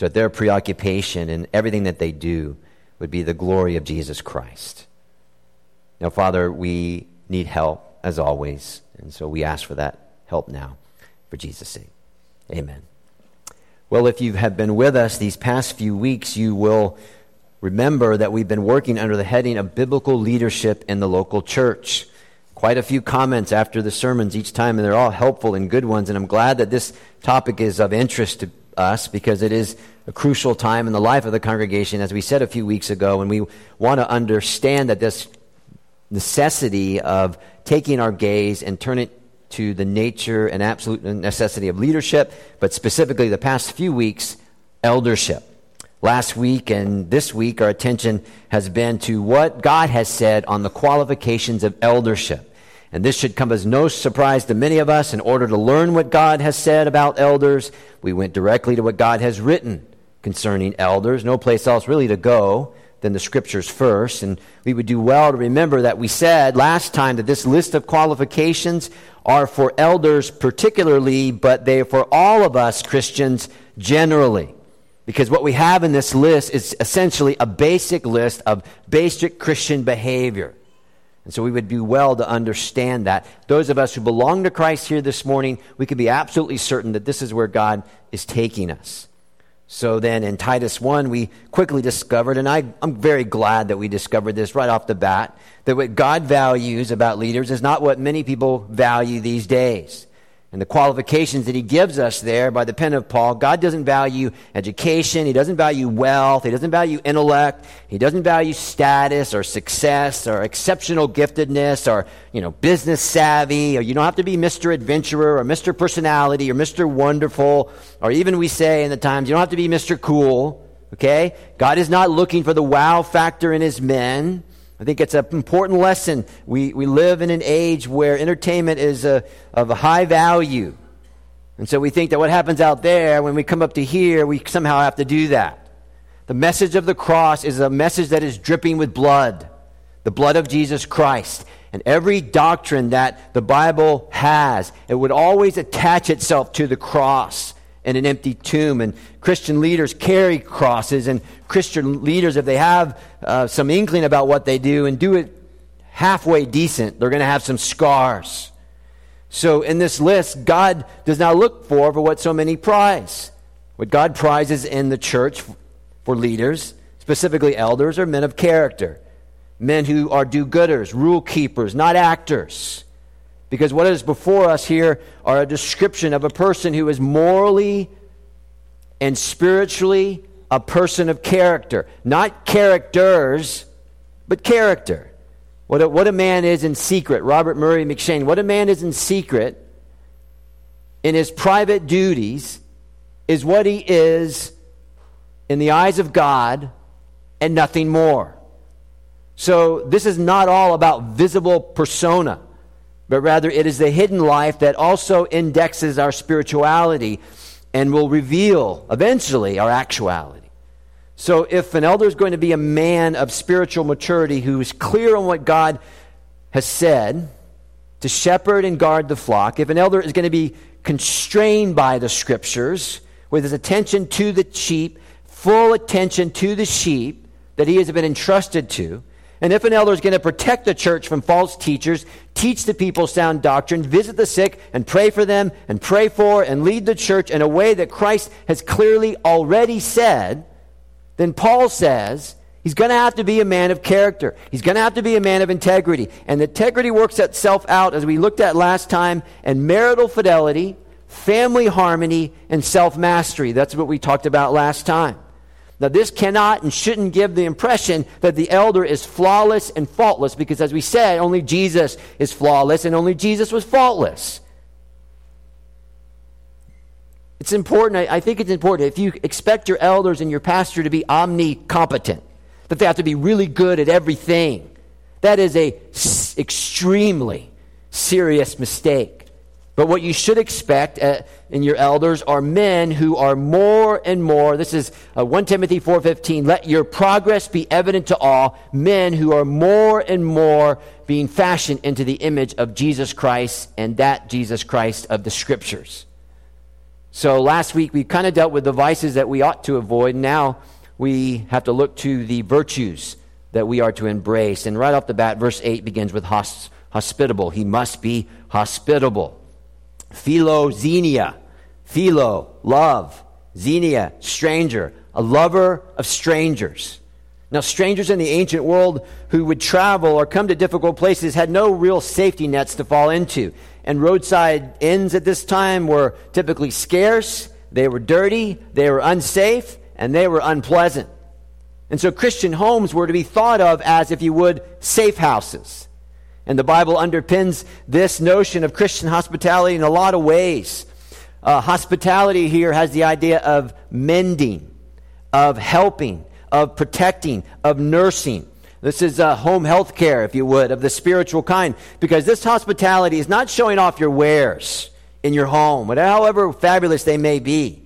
so that their preoccupation and everything that they do would be the glory of Jesus Christ. Now, Father, we need help as always, and so we ask for that help now for Jesus' sake. Amen. Well, if you have been with us these past few weeks, you will remember that we've been working under the heading of biblical leadership in the local church. Quite a few comments after the sermons each time, and they're all helpful and good ones. And I'm glad that this topic is of interest to us because it is a crucial time in the life of the congregation, as we said a few weeks ago, and we want to understand that this necessity of taking our gaze and turn it to the nature and absolute necessity of leadership, but specifically the past few weeks, eldership. Last week and this week, our attention has been to what God has said on the qualifications of eldership. And this should come as no surprise to many of us. In order to learn what God has said about elders, we went directly to what God has written concerning elders. No place else really to go than the scriptures first. And we would do well to remember that we said last time that this list of qualifications are for elders particularly, but they are for all of us Christians generally. Because what we have in this list is essentially a basic list of basic Christian behavior. And so we would do well to understand that. Those of us who belong to Christ here this morning, we can be absolutely certain that this is where God is taking us. So then in Titus 1, we quickly discovered, and I, am very glad that we discovered this right off the bat, that what God values about leaders is not what many people value these days and the qualifications that he gives us there by the pen of Paul, God doesn't value education. He doesn't value wealth. He doesn't value intellect. He doesn't value status or success or exceptional giftedness or, you know, business savvy or you don't have to be Mr. Adventurer or Mr. Personality or Mr. Wonderful or even we say in the times, you don't have to be Mr. Cool. Okay? God is not looking for the wow factor in his men. I think it's an important lesson. We, we live in an age where entertainment is a, of a high value. And so we think that what happens out there, when we come up to here, we somehow have to do that. The message of the cross is a message that is dripping with blood, the blood of Jesus Christ. And every doctrine that the Bible has, it would always attach itself to the cross and an empty tomb. And Christian leaders carry crosses, and Christian leaders, if they have uh, some inkling about what they do and do it halfway decent, they're going to have some scars. So in this list, God does not look for for what so many prize. What God prizes in the church for leaders, specifically elders, are men of character, men who are do-gooders, rule keepers, not actors. Because what is before us here are a description of a person who is morally and spiritually a person of character. Not characters, but character. What a, what a man is in secret. Robert Murray M'Cheyne, What a man is in secret in his private duties is what he is in the eyes of God and nothing more. So this is not all about visible persona but rather it is the hidden life that also indexes our spirituality and will reveal eventually our actuality. So, if an elder is going to be a man of spiritual maturity who is clear on what God has said to shepherd and guard the flock, if an elder is going to be constrained by the scriptures with his attention to the sheep, full attention to the sheep that he has been entrusted to, and if an elder is going to protect the church from false teachers, teach the people sound doctrine, visit the sick, and pray for them, and pray for and lead the church in a way that Christ has clearly already said, then Paul says he's going to have to be a man of character. He's going to have to be a man of integrity. And integrity works itself out, as we looked at last time, in marital fidelity, family harmony, and self mastery. That's what we talked about last time. Now, this cannot and shouldn't give the impression that the elder is flawless and faultless, because as we said, only Jesus is flawless and only Jesus was faultless. It's important, I think it's important, if you expect your elders and your pastor to be omnicompetent, that they have to be really good at everything, that is a extremely serious mistake. But what you should expect uh, in your elders are men who are more and more, this is uh, 1 Timothy 4.15, let your progress be evident to all, men who are more and more being fashioned into the image of Jesus Christ and that Jesus Christ of the Scriptures. So last week we kind of dealt with the vices that we ought to avoid. Now we have to look to the virtues that we are to embrace. And right off the bat, verse 8 begins with hospitable. He must be hospitable. Philoxenia. Philo, love. Xenia, stranger. A lover of strangers. Now, strangers in the ancient world who would travel or come to difficult places had no real safety nets to fall into. And roadside inns at this time were typically scarce, they were dirty, they were unsafe, and they were unpleasant. And so Christian homes were to be thought of as, if you would, safe houses. And the Bible underpins this notion of Christian hospitality in a lot of ways. Uh, hospitality here has the idea of mending, of helping, of protecting, of nursing. This is uh, home health care, if you would, of the spiritual kind, because this hospitality is not showing off your wares in your home, however fabulous they may be.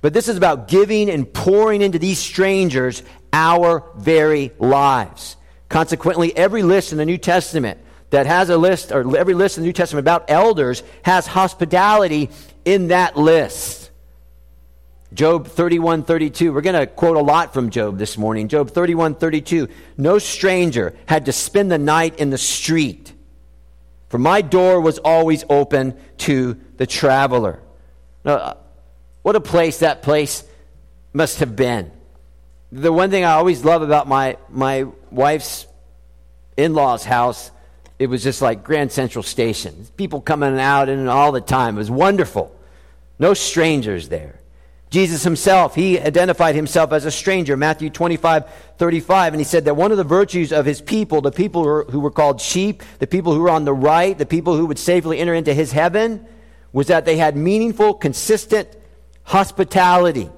But this is about giving and pouring into these strangers our very lives. Consequently, every list in the New Testament that has a list, or every list in the New Testament about elders, has hospitality in that list. Job 31 32. We're going to quote a lot from Job this morning. Job 31 32. No stranger had to spend the night in the street, for my door was always open to the traveler. Now, uh, what a place that place must have been. The one thing I always love about my, my wife's in law's house, it was just like Grand Central Station. People coming out and all the time. It was wonderful. No strangers there. Jesus himself, he identified himself as a stranger, Matthew 25, 35, and he said that one of the virtues of his people, the people who were, who were called sheep, the people who were on the right, the people who would safely enter into his heaven, was that they had meaningful, consistent hospitality.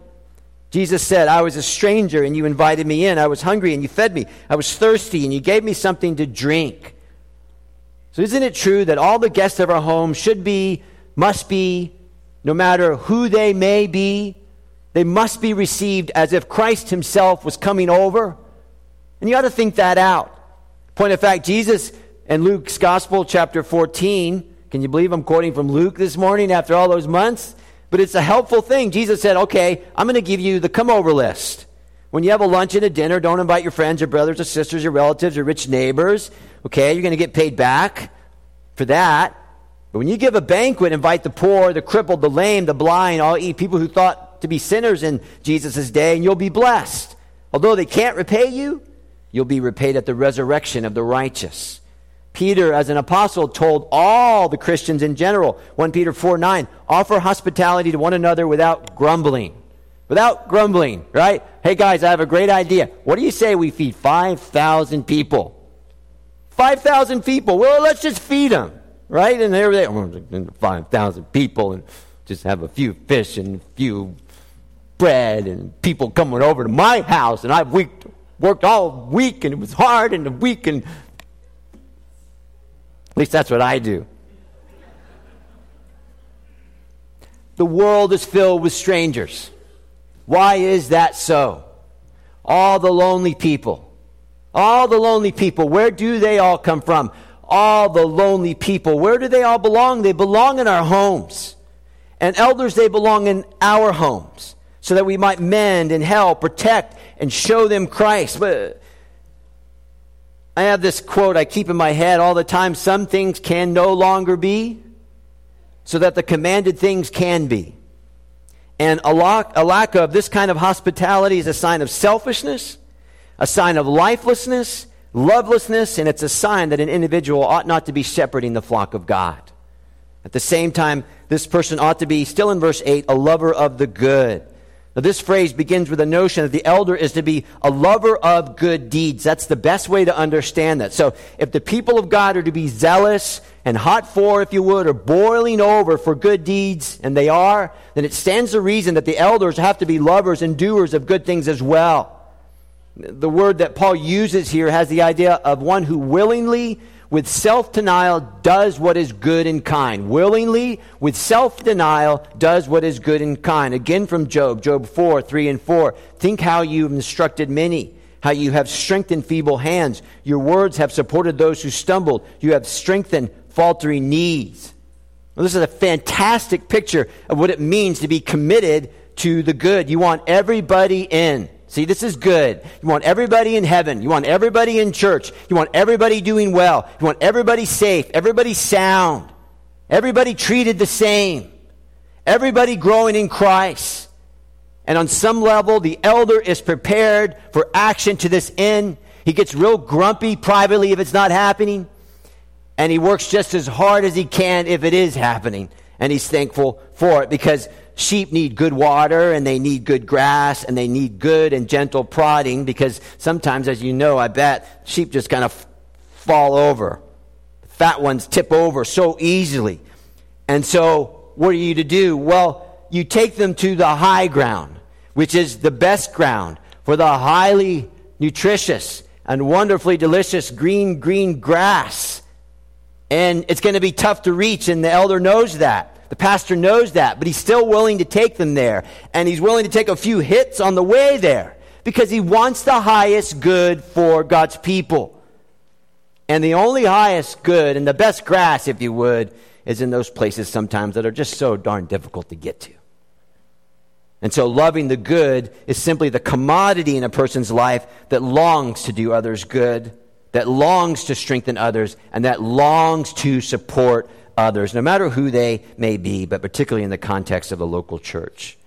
Jesus said, I was a stranger and you invited me in. I was hungry and you fed me. I was thirsty and you gave me something to drink. So, isn't it true that all the guests of our home should be, must be, no matter who they may be, they must be received as if Christ Himself was coming over? And you ought to think that out. Point of fact, Jesus in Luke's Gospel, chapter 14, can you believe I'm quoting from Luke this morning after all those months? But it's a helpful thing. Jesus said, okay, I'm going to give you the come over list. When you have a lunch and a dinner, don't invite your friends your brothers or sisters your relatives your rich neighbors. Okay, you're going to get paid back for that. But when you give a banquet, invite the poor, the crippled, the lame, the blind, all eat people who thought to be sinners in Jesus' day, and you'll be blessed. Although they can't repay you, you'll be repaid at the resurrection of the righteous. Peter, as an apostle, told all the Christians in general, 1 Peter 4 9, offer hospitality to one another without grumbling. Without grumbling, right? Hey guys, I have a great idea. What do you say we feed 5,000 people? 5,000 people. Well, let's just feed them, right? And there they 5,000 people and just have a few fish and a few bread and people coming over to my house and I've worked all week and it was hard and the week and at least that's what I do. The world is filled with strangers. Why is that so? All the lonely people. All the lonely people. Where do they all come from? All the lonely people. Where do they all belong? They belong in our homes. And elders, they belong in our homes so that we might mend and help, protect, and show them Christ. But I have this quote I keep in my head all the time some things can no longer be, so that the commanded things can be. And a lack, a lack of this kind of hospitality is a sign of selfishness, a sign of lifelessness, lovelessness, and it's a sign that an individual ought not to be shepherding the flock of God. At the same time, this person ought to be, still in verse 8, a lover of the good. Now, this phrase begins with the notion that the elder is to be a lover of good deeds. That's the best way to understand that. So, if the people of God are to be zealous and hot for, if you would, or boiling over for good deeds, and they are, then it stands to reason that the elders have to be lovers and doers of good things as well. The word that Paul uses here has the idea of one who willingly with self denial, does what is good and kind. Willingly, with self denial, does what is good and kind. Again from Job, Job 4, 3 and 4. Think how you've instructed many, how you have strengthened feeble hands. Your words have supported those who stumbled. You have strengthened faltering knees. Well, this is a fantastic picture of what it means to be committed to the good. You want everybody in. See, this is good. You want everybody in heaven. You want everybody in church. You want everybody doing well. You want everybody safe, everybody sound, everybody treated the same, everybody growing in Christ. And on some level, the elder is prepared for action to this end. He gets real grumpy privately if it's not happening. And he works just as hard as he can if it is happening. And he's thankful for it because sheep need good water and they need good grass and they need good and gentle prodding because sometimes, as you know, I bet sheep just kind of fall over. Fat ones tip over so easily. And so, what are you to do? Well, you take them to the high ground, which is the best ground for the highly nutritious and wonderfully delicious green, green grass. And it's going to be tough to reach, and the elder knows that. The pastor knows that, but he's still willing to take them there. And he's willing to take a few hits on the way there because he wants the highest good for God's people. And the only highest good and the best grass, if you would, is in those places sometimes that are just so darn difficult to get to. And so, loving the good is simply the commodity in a person's life that longs to do others good, that longs to strengthen others, and that longs to support others, no matter who they may be, but particularly in the context of a local church.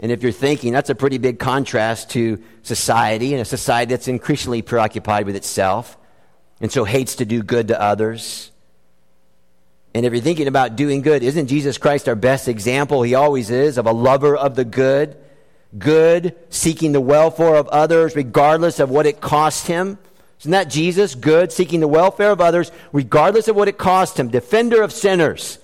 And if you're thinking, that's a pretty big contrast to society, and a society that's increasingly preoccupied with itself, and so hates to do good to others. And if you're thinking about doing good, isn't Jesus Christ our best example? He always is, of a lover of the good, good, seeking the welfare of others, regardless of what it cost him. Isn't that Jesus? Good, seeking the welfare of others, regardless of what it cost him, defender of sinners.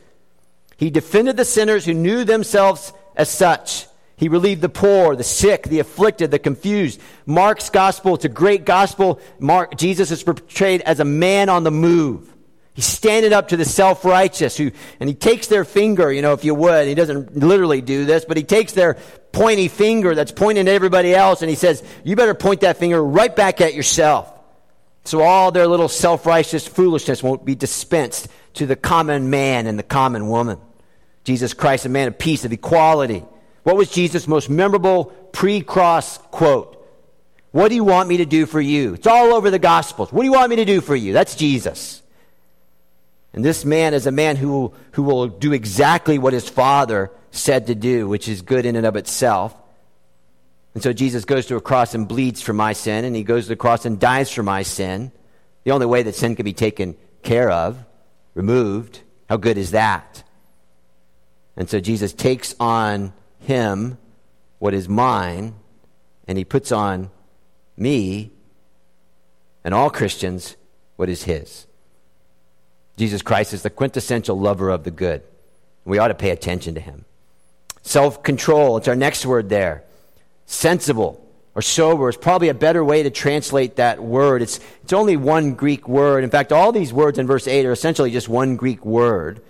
He defended the sinners who knew themselves as such. He relieved the poor, the sick, the afflicted, the confused. Mark's gospel, it's a great gospel. Mark, Jesus is portrayed as a man on the move. He's standing up to the self-righteous who, and he takes their finger, you know, if you would. He doesn't literally do this, but he takes their pointy finger that's pointing at everybody else and he says, you better point that finger right back at yourself. So all their little self righteous foolishness won't be dispensed to the common man and the common woman. Jesus Christ, a man of peace, of equality. What was Jesus' most memorable pre cross quote? What do you want me to do for you? It's all over the Gospels. What do you want me to do for you? That's Jesus. And this man is a man who, who will do exactly what his father said to do, which is good in and of itself. And so Jesus goes to a cross and bleeds for my sin, and he goes to the cross and dies for my sin. The only way that sin can be taken care of, removed. How good is that? And so Jesus takes on him what is mine, and he puts on me and all Christians what is his. Jesus Christ is the quintessential lover of the good. We ought to pay attention to him. Self control, it's our next word there sensible or sober is probably a better way to translate that word. It's, it's only one Greek word. In fact, all these words in verse 8 are essentially just one Greek word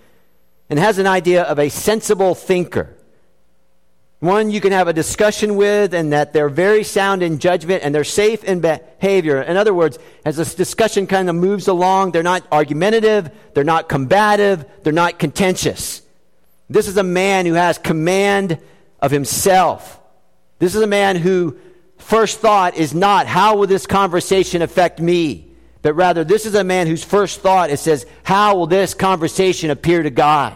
and has an idea of a sensible thinker. One you can have a discussion with, and that they're very sound in judgment and they're safe in behavior. In other words, as this discussion kind of moves along, they're not argumentative, they're not combative, they're not contentious. This is a man who has command of himself. This is a man who first thought is not, how will this conversation affect me? But rather, this is a man whose first thought it says, how will this conversation appear to God?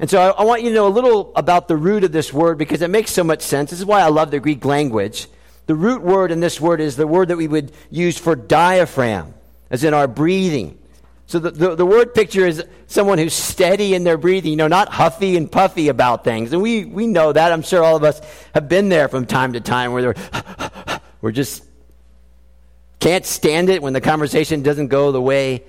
And so I, I, want you to know a little about the root of this word because it makes so much sense. This is why I love the Greek language. The root word in this word is the word that we would use for diaphragm, as in our breathing. So the, the, the, word picture is someone who's steady in their breathing, you know, not huffy and puffy about things. And we, we know that. I'm sure all of us have been there from time to time where we're just can't stand it when the conversation doesn't go the way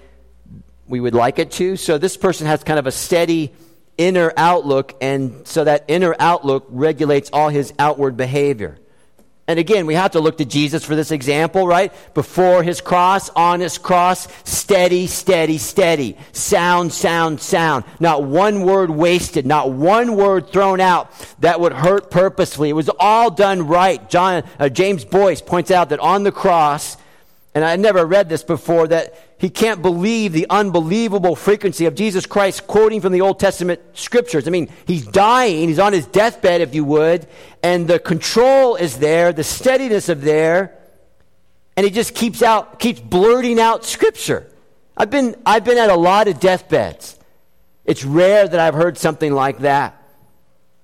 we would like it to. So this person has kind of a steady inner outlook, and so that inner outlook regulates all his outward behavior. And again, we have to look to Jesus for this example, right? Before his cross, on his cross, steady, steady, steady. Sound, sound, sound. Not one word wasted, not one word thrown out that would hurt purposefully. It was all done right. John, uh, James Boice points out that on the cross, and I never read this before, that he can't believe the unbelievable frequency of Jesus Christ quoting from the Old Testament scriptures. I mean, he's dying, he's on his deathbed, if you would, and the control is there, the steadiness of there, and he just keeps out, keeps blurting out scripture. I've been, I've been at a lot of deathbeds. It's rare that I've heard something like that.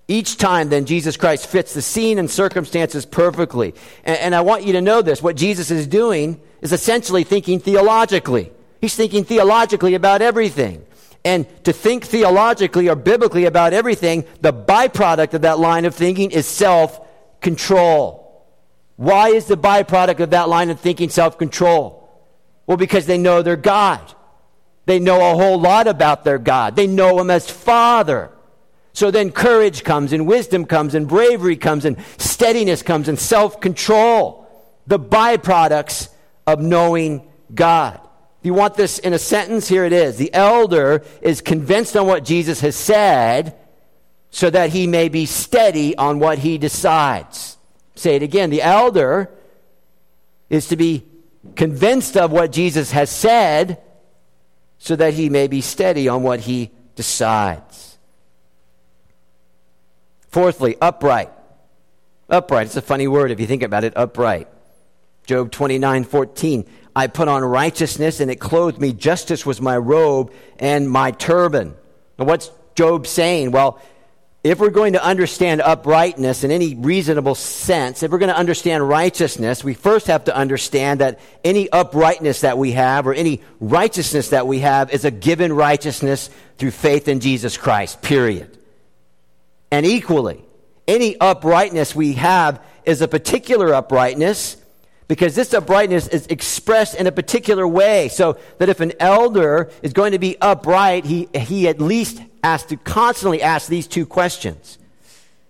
Each time, then, Jesus Christ fits the scene and circumstances perfectly. And, and, I want you to know this. What Jesus is doing is essentially thinking theologically. He's thinking theologically about everything. And to think theologically or biblically about everything, the byproduct of that line of thinking is self control. Why is the byproduct of that line of thinking self control? Well, because they know their God. They know a whole lot about their God. They know Him as Father. So then courage comes, and wisdom comes, and bravery comes, and steadiness comes, and self control. The byproducts of knowing God. If you want this in a sentence, here it is. The elder is convinced on what Jesus has said so that he may be steady on what he decides. Say it again. The elder is to be convinced of what Jesus has said so that he may be steady on what he decides. Fourthly, upright. Upright. It's a funny word if you think about it, upright. Job 29 14. I put on righteousness and it clothed me. Justice was my robe and my turban. Now, what's Job saying? Well, if we're going to understand uprightness in any reasonable sense, if we're going to understand righteousness, we first have to understand that any uprightness that we have or any righteousness that we have is a given righteousness through faith in Jesus Christ, period and equally. Any uprightness we have is a particular uprightness because this uprightness is expressed in a particular way. So that if an elder is going to be upright, he, he at least has to constantly ask these two questions.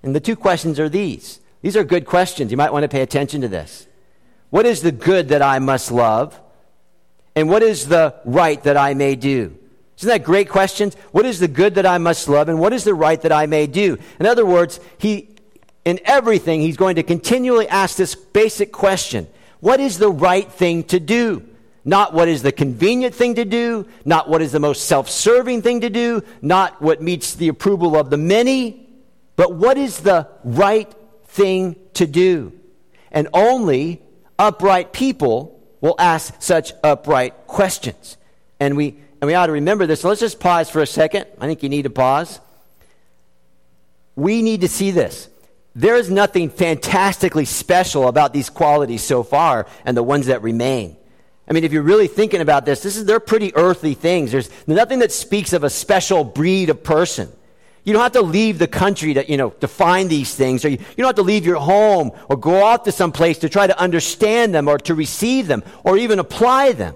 And the two questions are these. These are good questions. You might want to pay attention to this. What is the good that I must love? And what is the right that I may do? Isn't that great questions? What is the good that I must love, and what is the right that I may do? In other words, he, in everything, he's going to continually ask this basic question What is the right thing to do? Not what is the convenient thing to do, not what is the most self serving thing to do, not what meets the approval of the many, but what is the right thing to do? And only upright people will ask such upright questions. And we and we ought to remember this. So let's just pause for a second. I think you need to pause. We need to see this. There is nothing fantastically special about these qualities so far and the ones that remain. I mean, if you're really thinking about this, this is, they're pretty earthly things. There's nothing that speaks of a special breed of person. You don't have to leave the country to, you know, to find these things, or you, you don't have to leave your home or go off to some place to try to understand them or to receive them or even apply them.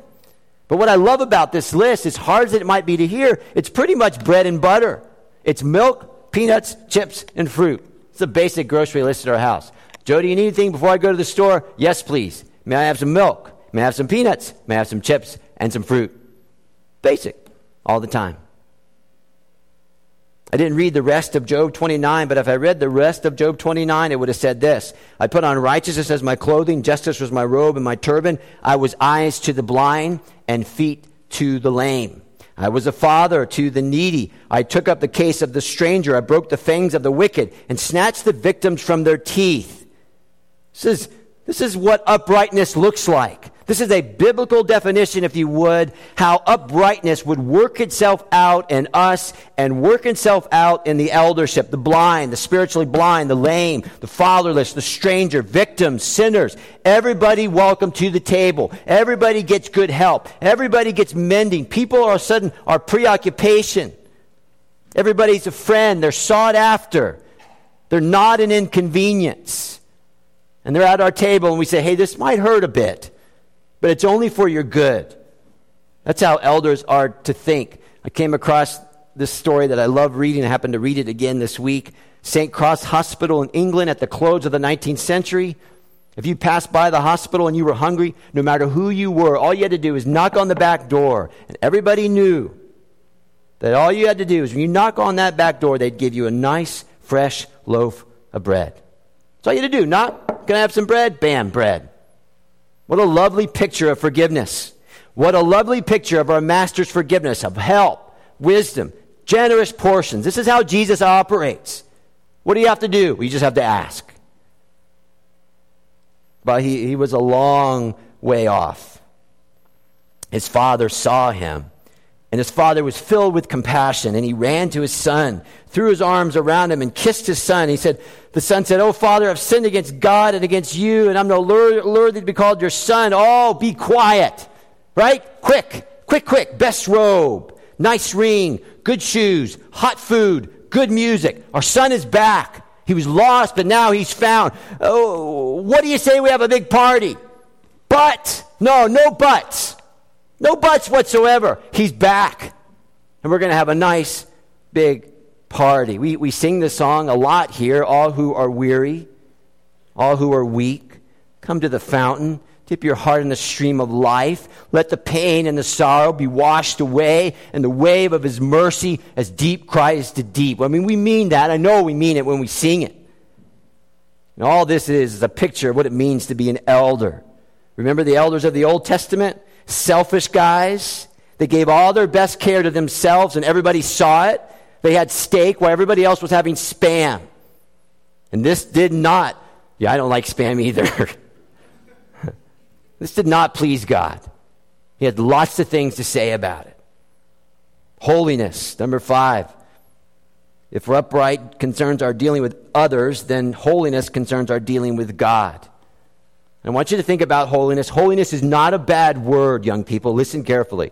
But what I love about this list, as hard as it might be to hear, it's pretty much bread and butter. It's milk, peanuts, chips, and fruit. It's a basic grocery list at our house. Joe, do you need anything before I go to the store? Yes, please. May I have some milk? May I have some peanuts? May I have some chips and some fruit? Basic, all the time. I didn't read the rest of Job 29, but if I read the rest of Job 29, it would have said this I put on righteousness as my clothing, justice was my robe and my turban. I was eyes to the blind and feet to the lame. I was a father to the needy. I took up the case of the stranger. I broke the fangs of the wicked and snatched the victims from their teeth. This is, this is what uprightness looks like. This is a biblical definition, if you would, how uprightness would work itself out in us and work itself out in the eldership, the blind, the spiritually blind, the lame, the fatherless, the stranger, victims, sinners. Everybody welcome to the table. Everybody gets good help. Everybody gets mending. People all of a sudden are preoccupation. Everybody's a friend. They're sought after. They're not an inconvenience. And they're at our table and we say, hey, this might hurt a bit but it's only for your good. That's how elders are to think. I came across this story that I love reading. I happened to read it again this week. St. Cross Hospital in England at the close of the 19th century. If you passed by the hospital and you were hungry, no matter who you were, all you had to do was knock on the back door. And everybody knew that all you had to do is when you knock on that back door, they'd give you a nice, fresh loaf of bread. That's all you had to do. Knock, can I have some bread? Bam, bread. What a lovely picture of forgiveness. What a lovely picture of our Master's forgiveness, of help, wisdom, generous portions. This is how Jesus operates. What do you have to do? You just have to ask. But he, he was a long way off. His father saw him, and his father was filled with compassion, and he ran to his son, threw his arms around him, and kissed his son. He said, The son said, Oh, father, I've sinned against God and against you, and I'm no worthy to be called your son. Oh, be quiet. Right? Quick, quick, quick. Best robe, nice ring, good shoes, hot food, good music. Our son is back. He was lost, but now he's found. Oh, what do you say we have a big party? But, no, no buts. No buts whatsoever. He's back. And we're going to have a nice big party. We, we sing the song a lot here. All who are weary, all who are weak, come to the fountain. Dip your heart in the stream of life. Let the pain and the sorrow be washed away, and the wave of His mercy as deep cries to deep. I mean, we mean that. I know we mean it when we sing it. And all this is, is a picture of what it means to be an elder. Remember the elders of the Old Testament? Selfish guys. They gave all their best care to themselves, and everybody saw it. They had steak while everybody else was having spam. And this did not, yeah, I don't like spam either. This did not please God. He had lots of things to say about it. Holiness, number five. If we're upright concerns our dealing with others, then holiness concerns our dealing with God. I want you to think about holiness. Holiness is not a bad word, young people. Listen carefully.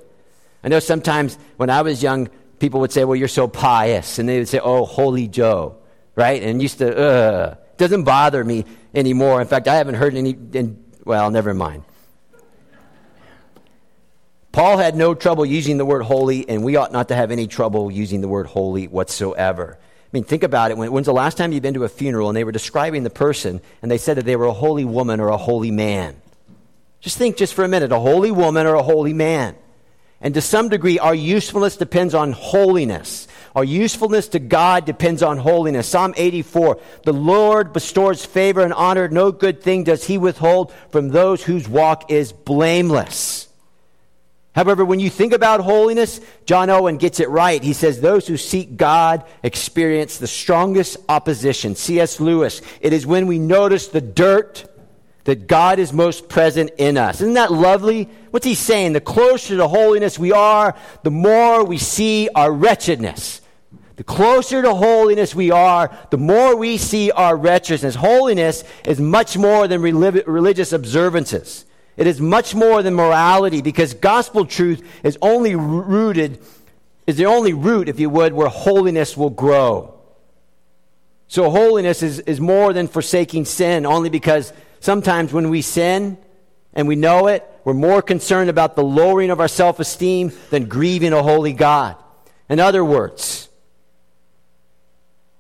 I know sometimes when I was young, people would say, Well, you're so pious. And they would say, Oh, holy Joe. Right? And used to, ugh. Doesn't bother me anymore. In fact, I haven't heard any, and, well, never mind. Paul had no trouble using the word holy, and we ought not to have any trouble using the word holy whatsoever. I mean, think about it. When, when's the last time you've been to a funeral and they were describing the person and they said that they were a holy woman or a holy man? Just think just for a minute a holy woman or a holy man. And to some degree, our usefulness depends on holiness. Our usefulness to God depends on holiness. Psalm 84 The Lord bestows favor and honor. No good thing does he withhold from those whose walk is blameless. However, when you think about holiness, John Owen gets it right. He says, Those who seek God experience the strongest opposition. C.S. Lewis, it is when we notice the dirt that God is most present in us. Isn't that lovely? What's he saying? The closer to holiness we are, the more we see our wretchedness. The closer to holiness we are, the more we see our wretchedness. Holiness is much more than religious observances. It is much more than morality because gospel truth is only rooted, is the only root, if you would, where holiness will grow. So holiness is, is more than forsaking sin, only because sometimes when we sin and we know it, we're more concerned about the lowering of our self esteem than grieving a holy God. In other words,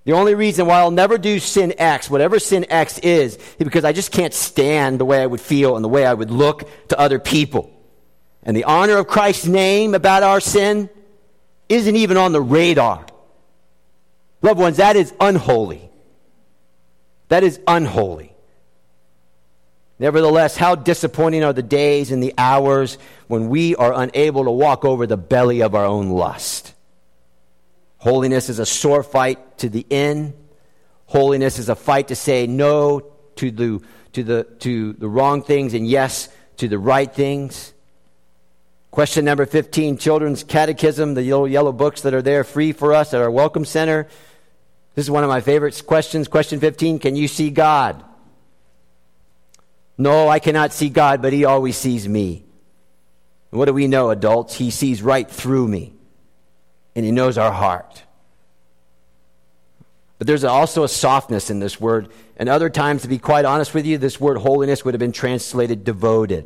the only reason why I'll never do sin X, whatever sin X is, is because I just can't stand the way I would feel and the way I would look to other people. And the honor of Christ's name about our sin isn't even on the radar. Loved ones, that is unholy. That is unholy. Nevertheless, how disappointing are the days and the hours when we are unable to walk over the belly of our own lust. Holiness is a sore fight to the end. Holiness is a fight to say no to the, to the, to the wrong things and yes to the right things. Question number 15 Children's Catechism, the yellow, yellow books that are there free for us at our Welcome Center. This is one of my favorite questions. Question 15 Can you see God? No, I cannot see God, but He always sees me. What do we know, adults? He sees right through me and He knows our heart. But there's also a softness in this word. And other times, to be quite honest with you, this word holiness would have been translated devoted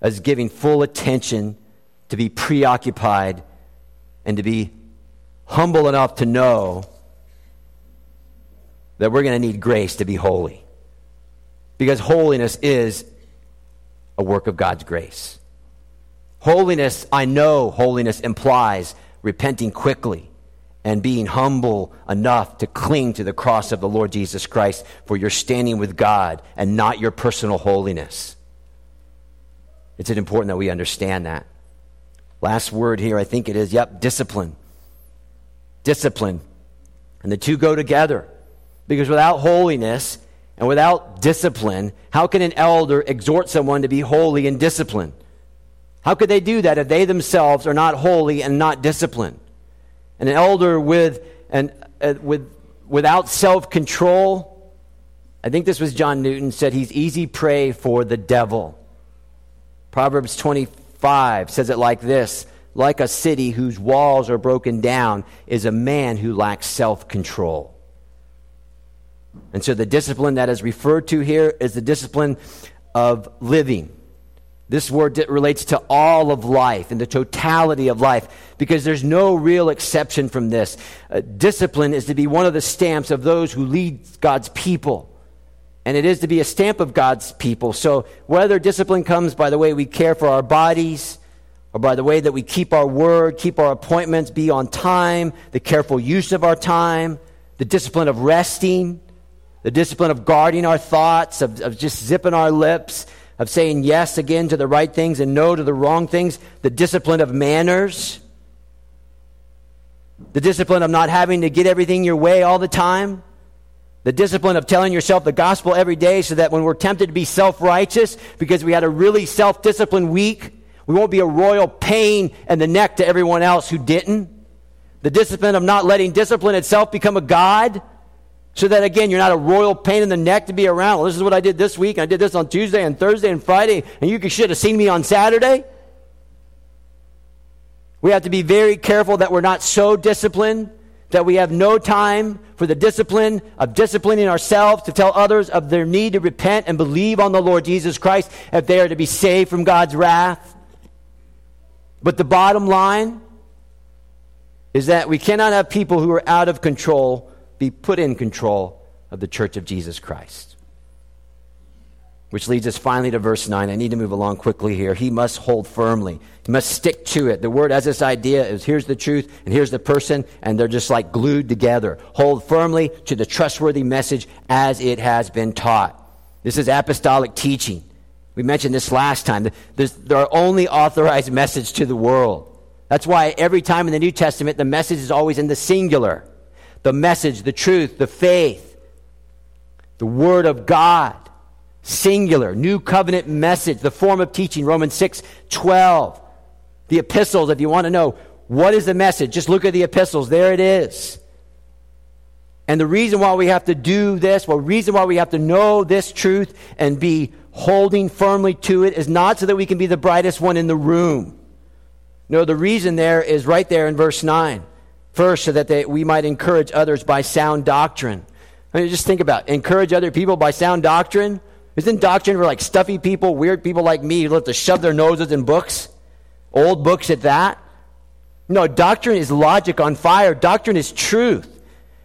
as giving full attention, to be preoccupied, and to be humble enough to know that we're going to need grace to be holy. Because holiness is a work of God's grace. Holiness, I know holiness implies repenting quickly and being humble enough to cling to the cross of the Lord Jesus Christ for your standing with God and not your personal holiness. It's important that we understand that. Last word here, I think it is, yep, discipline. Discipline. And the two go together. Because without holiness and without discipline, how can an elder exhort someone to be holy and disciplined? How could they do that if they themselves are not holy and not disciplined? And an elder with, an, uh, with, without self control, I think this was John Newton, said he's easy prey for the devil. Proverbs 25 says it like this Like a city whose walls are broken down is a man who lacks self control. And so the discipline that is referred to here is the discipline of living. This word relates to all of life and the totality of life because there's no real exception from this. Uh, discipline is to be one of the stamps of those who lead God's people. And it is to be a stamp of God's people. So whether discipline comes by the way we care for our bodies, or by the way that we keep our word, keep our appointments, be on time, the careful use of our time, the discipline of resting, the discipline of guarding our thoughts, of, of just zipping our lips, of saying yes again to the right things and no to the wrong things, the discipline of manners, the discipline of not having to get everything your way all the time, the discipline of telling yourself the gospel every day so that when we're tempted to be self righteous because we had a really self disciplined week, we won't be a royal pain in the neck to everyone else who didn't. The discipline of not letting discipline itself become a God so that again, you're not a royal pain in the neck to be around. Well, this is what I did this week. I did this on Tuesday and Thursday and Friday, and you should have seen me on Saturday. We have to be very careful that we're not so disciplined that we have no time for the discipline of disciplining ourselves to tell others of their need to repent and believe on the Lord Jesus Christ if they are to be saved from God's wrath. But the bottom line is that we cannot have people who are out of control be put in control of the church of Jesus Christ. Which leads us finally to verse 9. I need to move along quickly here. He must hold firmly. He must stick to it. The word has this idea is here's the truth and here's the person, and they're just like glued together. Hold firmly to the trustworthy message as it has been taught. This is apostolic teaching. We mentioned this last time. There's, there are only authorized message to the world. That's why every time in the New Testament, the message is always in the singular the message, the truth, the faith, the Word of God, singular, new covenant message, the form of teaching, Romans 6 12. The epistles, if you want to know what is the message, just look at the epistles. There it is. And the reason why we have to do this, well, reason why we have to know this truth and be holding firmly to it is not so that we can be the brightest one in the room. No, the reason there is right there in verse 9. First, so that they, we might encourage others by sound doctrine. I mean, just think about it. encourage other people by sound doctrine. Isn't doctrine for like stuffy people, weird people like me who love to shove their noses in books, old books at that? No, doctrine is logic on fire. Doctrine is truth.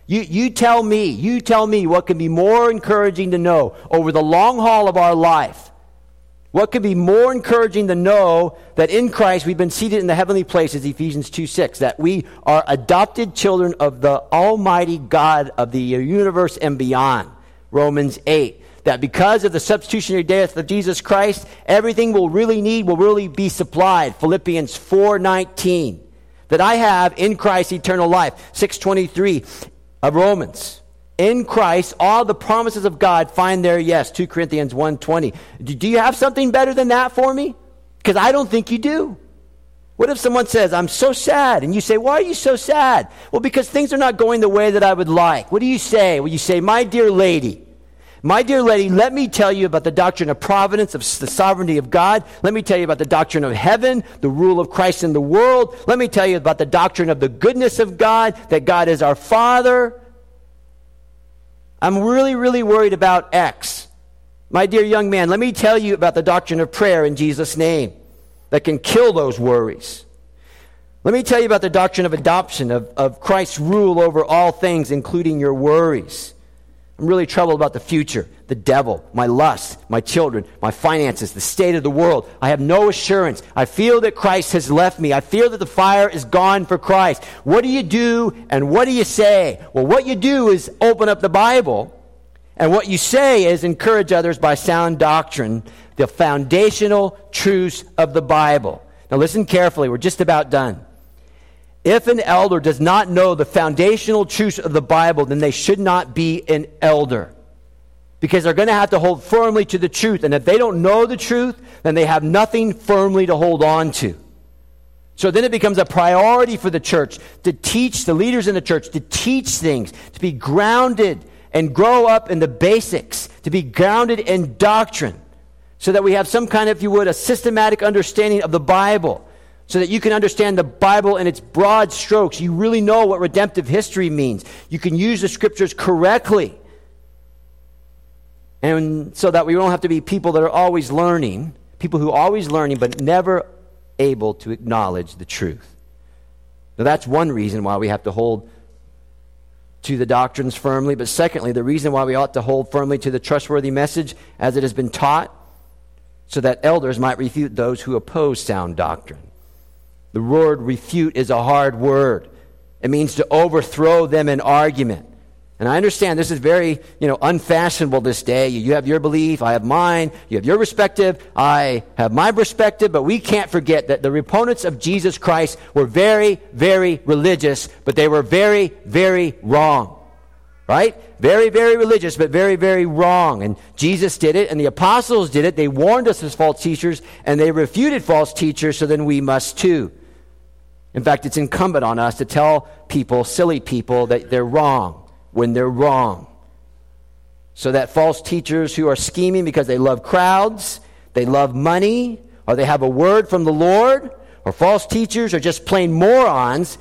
You, you tell me, you tell me what can be more encouraging to know over the long haul of our life what could be more encouraging than know that in Christ we've been seated in the heavenly places, Ephesians 2 6, that we are adopted children of the Almighty God of the universe and beyond, Romans 8. That because of the substitutionary death of Jesus Christ, everything we'll really need will really be supplied, Philippians 4 19. That I have in Christ eternal life, 623 of Romans in Christ, all the promises of God find their yes. 2 Corinthians 1.20. Do you have something better than that for me? Because I don't think you do. What if someone says, I'm so sad? And you say, Why are you so sad? Well, because things are not going the way that I would like. What do you say? Well, you say, My dear lady, my dear lady, let me tell you about the doctrine of providence, of the sovereignty of God. Let me tell you about the doctrine of heaven, the rule of Christ in the world. Let me tell you about the doctrine of the goodness of God, that God is our Father I'm really, really worried about X. My dear young man, let me tell you about the doctrine of prayer in Jesus' name that can kill those worries. Let me tell you about the doctrine of adoption, of, of Christ's rule over all things, including your worries. I'm really troubled about the future. The devil, my lust, my children, my finances, the state of the world. I have no assurance. I feel that Christ has left me. I feel that the fire is gone for Christ. What do you do and what do you say? Well, what you do is open up the Bible, and what you say is encourage others by sound doctrine, the foundational truths of the Bible. Now, listen carefully. We're just about done. If an elder does not know the foundational truths of the Bible, then they should not be an elder. Because they're going to have to hold firmly to the truth. And if they don't know the truth, then they have nothing firmly to hold on to. So then it becomes a priority for the church to teach the leaders in the church to teach things, to be grounded and grow up in the basics, to be grounded in doctrine, so that we have some kind of, if you would, a systematic understanding of the Bible so that you can understand the Bible in its broad strokes. You really know what redemptive history means. You can use the scriptures correctly. And so that we don't have to be people that are always learning, people who are always learning but never able to acknowledge the truth. Now, that's one reason why we have to hold to the doctrines firmly. But secondly, the reason why we ought to hold firmly to the trustworthy message as it has been taught, so that elders might refute those who oppose sound doctrine. The word refute is a hard word. It means to overthrow them in argument. And I understand this is very, you know, unfashionable this day. You have your belief, I have mine, you have your perspective, I have my perspective, but we can't forget that the opponents of Jesus Christ were very, very religious, but they were very, very wrong. Right? Very, very religious, but very, very wrong. And Jesus did it, and the apostles did it. They warned us as false teachers, and they refuted false teachers, so then we must too. In fact, it's incumbent on us to tell people, silly people, that they're wrong when they're wrong. So that false teachers who are scheming because they love crowds, they love money, or they have a word from the Lord, or false teachers are just plain morons,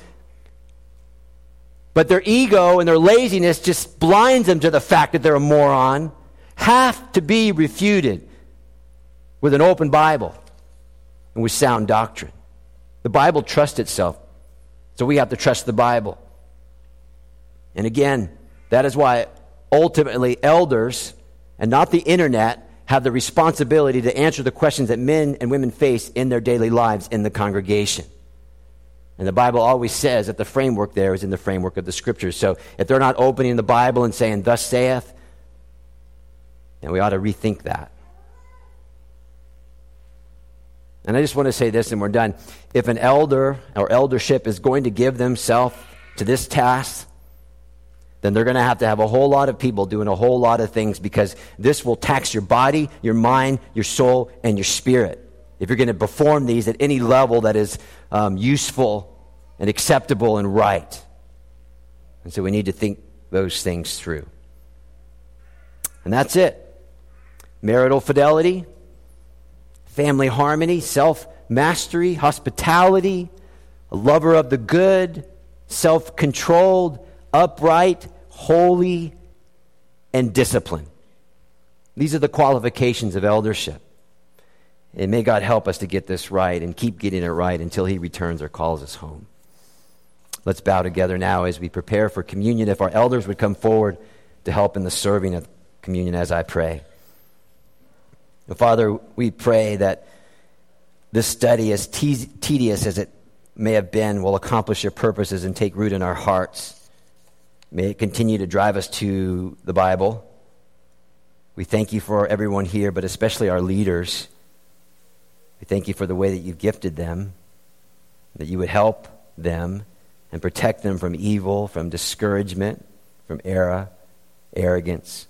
but their ego and their laziness just blinds them to the fact that they're a moron, have to be refuted with an open Bible and with sound doctrine. The Bible trusts itself. So we have to trust the Bible. And again, that is why ultimately elders and not the internet have the responsibility to answer the questions that men and women face in their daily lives in the congregation. And the Bible always says that the framework there is in the framework of the scriptures. So if they're not opening the Bible and saying, Thus saith, then we ought to rethink that. And I just want to say this and we're done. If an elder or eldership is going to give themselves to this task, then they're going to have to have a whole lot of people doing a whole lot of things because this will tax your body, your mind, your soul, and your spirit. If you're going to perform these at any level that is um, useful and acceptable and right. And so we need to think those things through. And that's it. Marital fidelity, family harmony, self mastery, hospitality, a lover of the good, self controlled, upright, holy, and disciplined. These are the qualifications of eldership. And may God help us to get this right and keep getting it right until He returns or calls us home. Let's bow together now as we prepare for communion. If our elders would come forward to help in the serving of communion as I pray. Father, we pray that this study, as te- tedious as it may have been, will accomplish your purposes and take root in our hearts. May it continue to drive us to the Bible. We thank you for everyone here, but especially our leaders. We thank you for the way that you've gifted them, that you would help them and protect them from evil, from discouragement, from error, arrogance,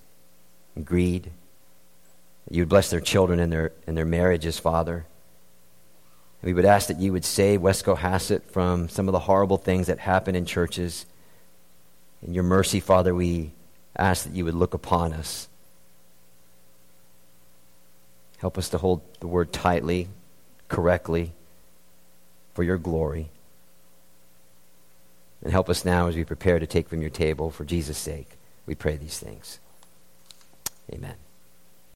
and greed. That you would bless their children and their, and their marriages, Father. We would ask that you would save West Cohasset from some of the horrible things that happen in churches. In your mercy, Father, we ask that you would look upon us. Help us to hold the word tightly, correctly, for your glory. And help us now as we prepare to take from your table for Jesus' sake. We pray these things. Amen.